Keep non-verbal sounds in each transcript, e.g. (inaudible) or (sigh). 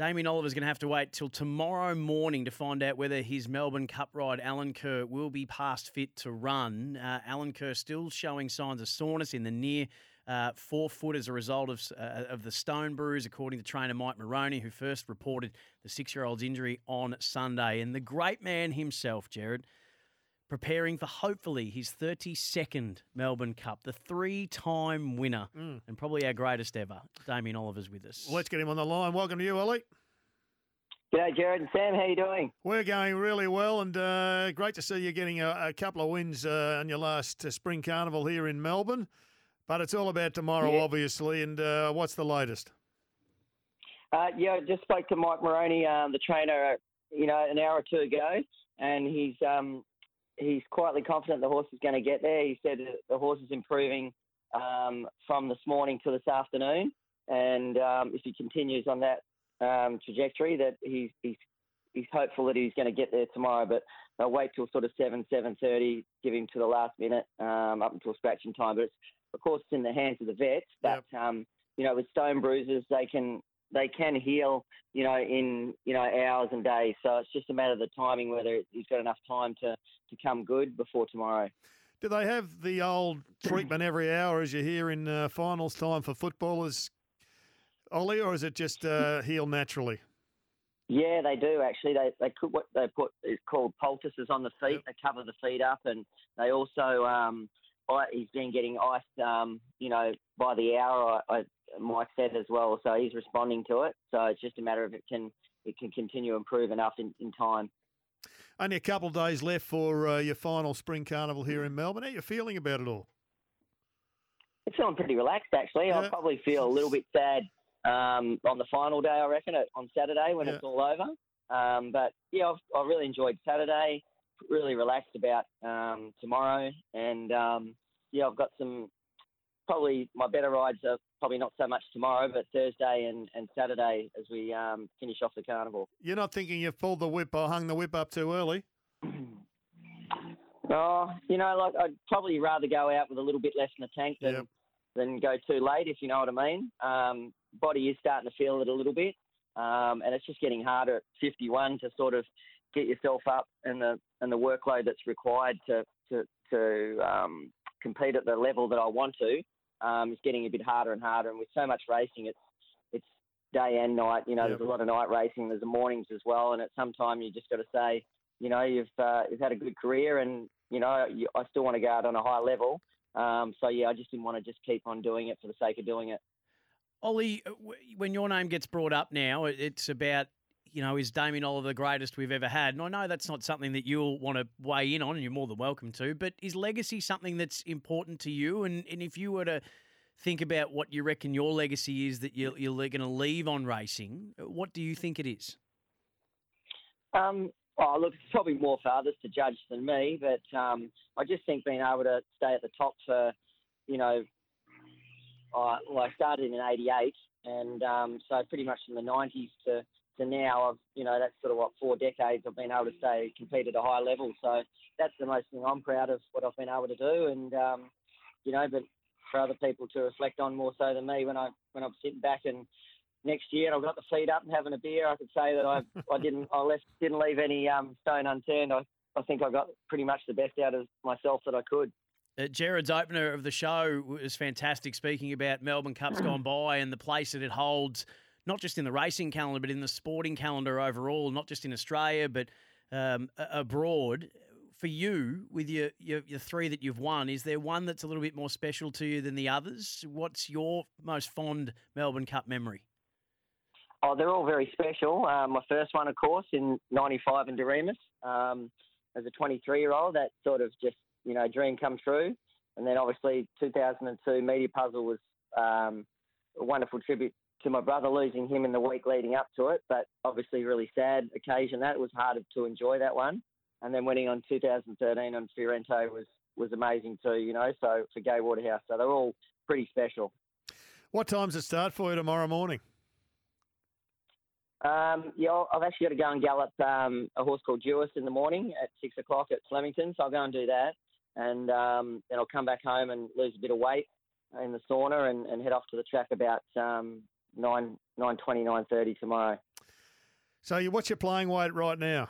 Damien Oliver's going to have to wait till tomorrow morning to find out whether his Melbourne Cup ride, Alenquer, will be past fit to run. Uh, Alenquer still showing signs of soreness in the near uh, forefoot as a result of, uh, of the stone bruise, according to trainer Mike Moroney, who first reported the six year old's injury on Sunday. And the great man himself, Gerard, preparing for hopefully his 32nd Melbourne Cup, the three time winner Mm. and probably our greatest ever. Damien Oliver's with us. Let's get him on the line. Welcome to you, Ollie. G'day, Gerard and Sam. How you doing? We're going really well, and uh, great to see you getting a, a couple of wins uh, on your last uh, spring carnival here in Melbourne. But it's all about tomorrow, Yeah. obviously. And uh, what's the latest? Uh, yeah, I just spoke to Mike Moroney, um, the trainer, you know, an hour or two ago, and he's um, he's quietly confident the horse is going to get there. He said that the horse is improving um, from this morning to this afternoon, and um, if he continues on that um, trajectory, that he's he's he's hopeful that he's going to get there tomorrow. But they'll wait till sort of seven seven thirty, give him to the last minute um, up until scratching time. But it's, of course, it's in the hands of the vets. But um, you know, with stone bruises, they can they can heal, you know, in you know hours and days. So it's just a matter of the timing whether he's got enough time to to come good before tomorrow. Do they have the old treatment every hour as you hear in uh, finals time for footballers, Ollie, or is it just uh, heal naturally? Yeah, they do actually. They they could what they put is called poultices on the feet. They cover the feet up, and they also um, I, he's been getting iced, um, you know, by the hour. I, I, Mike said as well, so he's responding to it. So it's just a matter of it can it can continue to improve enough in, in time. Only a couple of days left for uh, your final spring carnival here in Melbourne. How are you feeling about it all? I'm feeling pretty relaxed actually. I'll probably feel a little bit sad um, on the final day. I reckon on Saturday when it's all over. Um, but yeah, I've, I really enjoyed Saturday. Really relaxed about um, tomorrow, and um, yeah, I've got some probably my better rides are probably not so much tomorrow, but Thursday and, and Saturday as we um, finish off the carnival. You're not thinking you've pulled the whip or hung the whip up too early? (clears throat) Oh, you know, like I'd probably rather go out with a little bit less in the tank than than go too late, if you know what I mean. Um, body is starting to feel it a little bit, um, and it's just getting harder at 51 to sort of get yourself up and the and the workload that's required to to to um, compete at the level that I want to. Um, is getting a bit harder and harder, and with so much racing, it's it's day and night. You know, there's a lot of night racing. There's the mornings as well, and at some time you just got to say, you know, you've uh, you've had a good career, and you know, you, I still want to go out on a high level. Um, so yeah, I just didn't want to just keep on doing it for the sake of doing it. Ollie, uh, when your name gets brought up now, it's about, you know, is Damien Oliver the greatest we've ever had? And I know that's not something that you'll want to weigh in on, and you're more than welcome to, but is legacy something that's important to you? And, and if you were to think about what you reckon your legacy is that you're, you're going to leave on racing, what do you think it is? Um, oh, look, it's probably more for others to judge than me, but um, I just think being able to stay at the top for, you know, I, well, I started in '88, and um, so pretty much from the '90s to to now, I've you know that's sort of what four decades I've been able to stay compete at a high level. So that's the most thing I'm proud of what I've been able to do, and um, you know, but for other people to reflect on more so than me when I when I'm sitting back and next year and I've got the feet up and having a beer, I could say that I I didn't I left didn't leave any um, stone unturned. I I think I got pretty much the best out of myself that I could. Uh, Gerard's opener of the show was fantastic, speaking about Melbourne Cups gone by and the place that it holds, not just in the racing calendar, but in the sporting calendar overall, not just in Australia, but um, abroad. For you, with your, your your three that you've won, is there one that's a little bit more special to you than the others? What's your most fond Melbourne Cup memory? Oh, they're all very special. Um, my first one, of course, in '95 in Doriemus, um, as a 23 year old, that sort of just you know dream come true. And then obviously 2002 Media Puzzle was um, a wonderful tribute to my brother, losing him in the week leading up to it. But obviously, really sad occasion. That it was hard to enjoy that one. And then winning on 2013 on Fiorente was was amazing too. You know, so for Gay Waterhouse, so they're all pretty special. What time's it start for you tomorrow morning? Um, yeah, I'll- I've actually got to go and gallop um, a horse called Jewess in the morning at six o'clock at Flemington, so I'll go and do that, and um, then I'll come back home and lose a bit of weight in the sauna and, and head off to the track about um, nine nine twenty nine thirty tomorrow. So, you, what's your playing weight right now?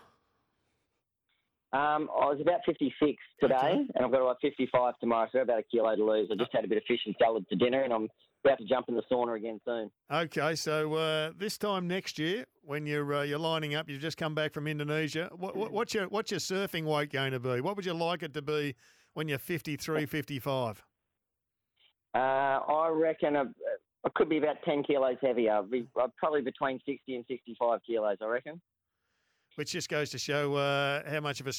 Um, I was about 56 today, Okay. and I've got about 55 tomorrow, so about a kilo to lose. I just had a bit of fish and salad for dinner, and I'm about to jump in the sauna again soon. Okay, so uh, this time next year, when you're uh, you're lining up, you've just come back from Indonesia. What, what, what's your what's your surfing weight going to be? What would you like it to be when you're 53, 55? Uh, I reckon I, I could be about 10 kilos heavier. Be, probably between 60 and 65 kilos, I reckon. Which just goes to show uh, how much of a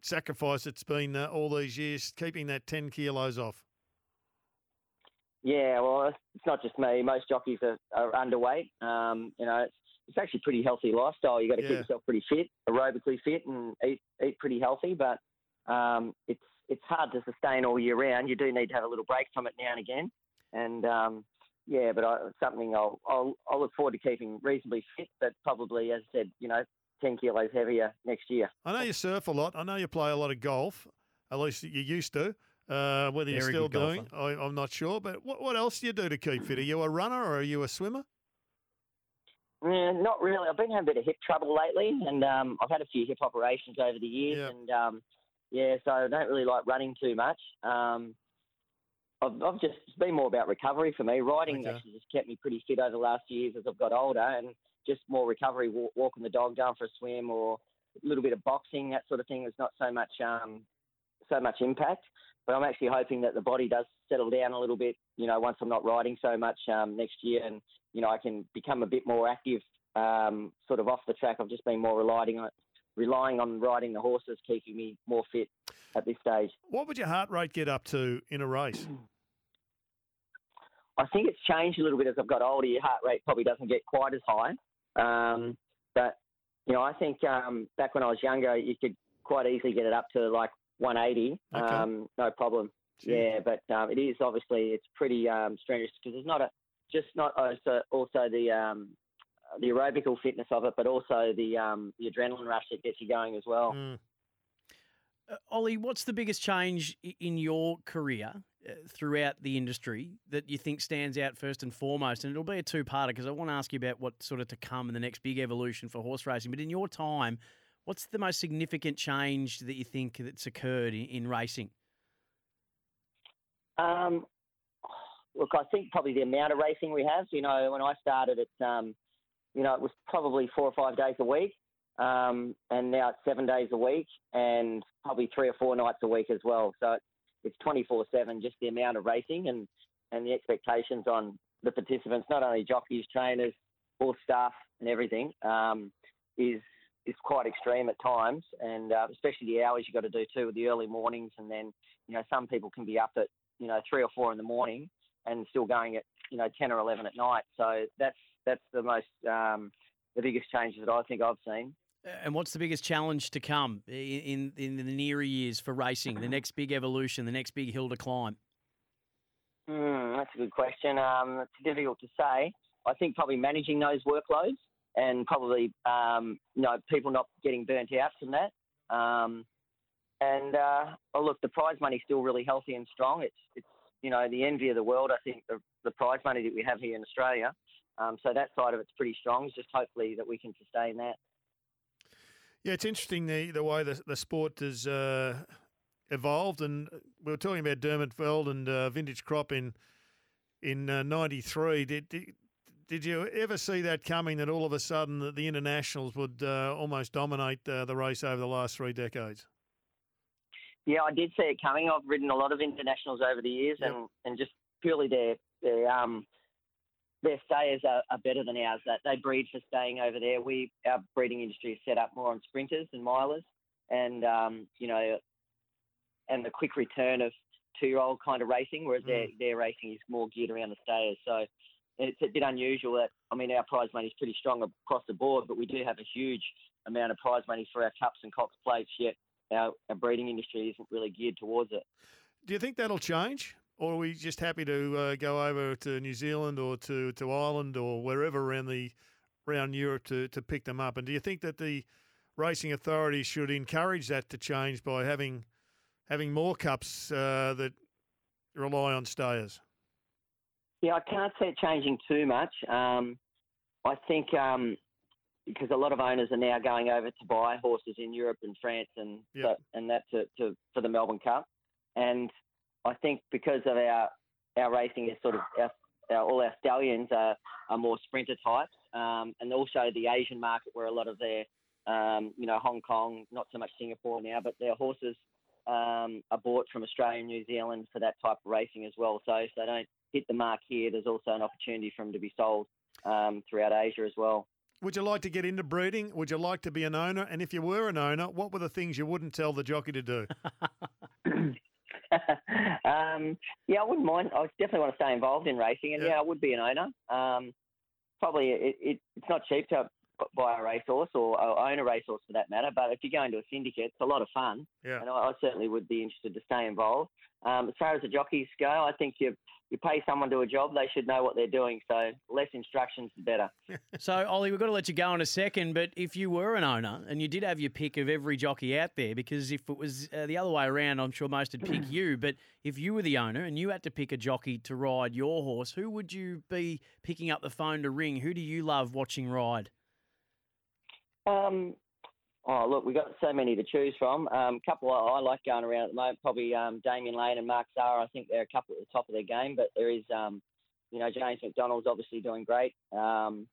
sacrifice it's been uh, all these years keeping that 10 kilos off. Yeah, well, it's- not just me. Most jockeys are, are underweight. Um, you know, it's, it's actually a pretty healthy lifestyle. You've got to Yeah. keep yourself pretty fit, aerobically fit, and eat eat pretty healthy. But um, it's it's hard to sustain all year round. You do need to have a little break from it now and again. And um, yeah, but I, something I'll, I'll I'll look forward to keeping reasonably fit. But probably, as I said, you know, ten kilos heavier next year. I know you surf a lot. I know you play a lot of golf. At least you used to. Uh, whether you're still doing, I, I'm not sure. But what, what else do you do to keep fit? Are you a runner or are you a swimmer? Yeah, not really. I've been having a bit of hip trouble lately, and um, I've had a few hip operations over the years, Yeah. and um, yeah, so I don't really like running too much. Um, I've, I've just it's been more about recovery for me. Riding Okay. actually just kept me pretty fit over the last years as I've got older, and just more recovery, walk, walking the dog, going for a swim, or a little bit of boxing, that sort of thing. There's not so much um, so much impact. But I'm actually hoping that the body does settle down a little bit, you know, once I'm not riding so much um, next year, and you know I can become a bit more active, um, sort of off the track. I've just been more relying on relying on riding the horses, keeping me more fit at this stage. What would your heart rate get up to in a race? (clears throat) I think it's changed a little bit as I've got older. Your heart rate probably doesn't get quite as high, um, but you know I think um, back when I was younger, you could quite easily get it up to like 180, Okay. um, no problem. Yeah, but um, it is obviously it's pretty um, strenuous because it's not a just not also also the um, the aerobical fitness of it, but also the um, the adrenaline rush that gets you going as well. Mm. Uh, Ollie, what's the biggest change in your career throughout the industry that you think stands out first and foremost? And it'll be a two-parter because I want to ask you about what's sort of to come in the next big evolution for horse racing. But in your time, what's the most significant change that you think that's occurred in, in racing? Um, look, I think probably the amount of racing we have. You know, when I started, it um, you know it was probably four or five days a week, um, and now it's seven days a week, and probably three or four nights a week as well. So it's it's twenty four seven. Just the amount of racing and and the expectations on the participants, not only jockeys, trainers, horse staff, and everything, um, is is quite extreme at times, and uh, especially the hours you've got to do too, with the early mornings, and then you know some people can be up at you know three or four in the morning and still going at you know ten or eleven at night. So that's that's the most um, the biggest changes that I think I've seen. And what's the biggest challenge to come in, in, in the nearer years for racing? The next big evolution, the next big hill to climb? Hmm, that's a good question. Um, it's difficult to say. I think probably managing those workloads and probably um, you know people not getting burnt out from that. Um, and uh, oh, look, the prize money's still really healthy and strong. It's it's you know the envy of the world. I think the, the prize money that we have here in Australia. Um, so that side of it's pretty strong. It's just hopefully that we can sustain that. Yeah, it's interesting the the way the the sport has uh, evolved, and we were talking about Dermot Weld and uh, Vintage Crop in in '93. did, did did you ever see that coming? That all of a sudden that the internationals would uh, almost dominate uh, the race over the last three decades? Yeah, I did see it coming. I've ridden a lot of internationals over the years, Yep. and, and just purely their their um their stayers are, are better than ours. That they breed for staying over there. We our breeding industry is set up more on sprinters and milers, and um, you know, and the quick return of two year old kind of racing, whereas their their racing is more geared around the stayers. So it's a bit unusual that I mean our prize money is pretty strong across the board, but we do have a huge amount of prize money for our cups and Cox plates. Yet our, our breeding industry isn't really geared towards it. Do you think that'll change, or are we just happy to uh, go over to New Zealand or to, to Ireland or wherever around the around Europe to, to pick them up? And do you think that the racing authorities should encourage that to change by having having more cups uh, that rely on stayers? Yeah, I can't see it changing too much. Um, I think um, because a lot of owners are now going over to buy horses in Europe and France and Yep. so, and that to, to for the Melbourne Cup, and I think because of our our racing is sort of our, our, all our stallions are, are more sprinter types, um, and also the Asian market where a lot of their um, you know Hong Kong, not so much Singapore now, but their horses um, are bought from Australia and New Zealand for that type of racing as well. So if they don't hit the mark here, there's also an opportunity for them to be sold um, throughout Asia as well. Would you like to get into breeding? Would you like to be an owner? And if you were an owner, what were the things you wouldn't tell the jockey to do? (laughs) um, yeah, I wouldn't mind. I definitely want to stay involved in racing, and Yeah. yeah, I would be an owner. Um, probably it, it, it's not cheap to buy a racehorse or, or own a racehorse for that matter. But if you go into a syndicate, it's a lot of fun, Yeah. and I, I certainly would be interested to stay involved. Um, as far as the jockeys go, I think you you pay someone to a job, they should know what they're doing. So less instructions, the better. (laughs) So, Ollie, we've got to let you go in a second, but if you were an owner and you did have your pick of every jockey out there, because if it was uh, the other way around, I'm sure most would pick (clears throat) you, but if you were the owner and you had to pick a jockey to ride your horse, who would you be picking up the phone to ring? Who do you love watching ride? Um, oh, look, we've got so many to choose from. A um, couple I, like going around at the moment, probably um, Damian Lane and Mark Zahra. I think they're a couple at the top of their game, but there is, um, you know, James McDonald's obviously doing great. Um,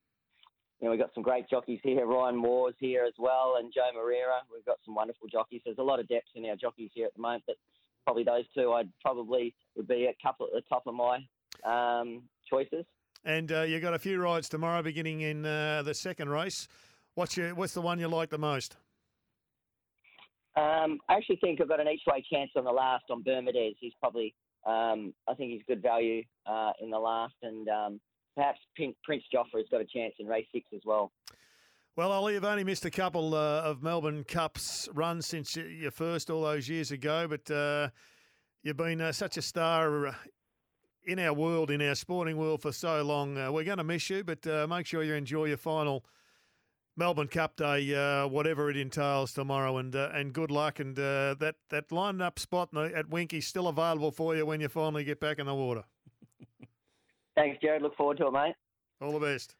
you know, we've got some great jockeys here. Ryan Moore's here as well, and Joao Moreira. We've got some wonderful jockeys. There's a lot of depth in our jockeys here at the moment, but probably those two I'd probably would be a couple at the top of my um, choices. And uh, you got a few rides tomorrow, beginning in uh, the second race. What's your What's the one you like the most? Um, I actually think I've got an each way chance on the last on Bermudez. He's probably, um, I think he's good value uh, in the last, and um, perhaps Pin- Prince Joffrey's got a chance in race six as well. Well, Ollie, you've only missed a couple uh, of Melbourne Cups runs since your first all those years ago, but uh, you've been uh, such a star uh, in our world, in our sporting world for so long. Uh, we're going to miss you, but uh, make sure you enjoy your final Melbourne Cup day, uh, whatever it entails tomorrow, and uh, and good luck. And uh, that that line up spot at Winky's still available for you when you finally get back in the water. (laughs) Thanks, Gerard. Look forward to it, mate. All the best.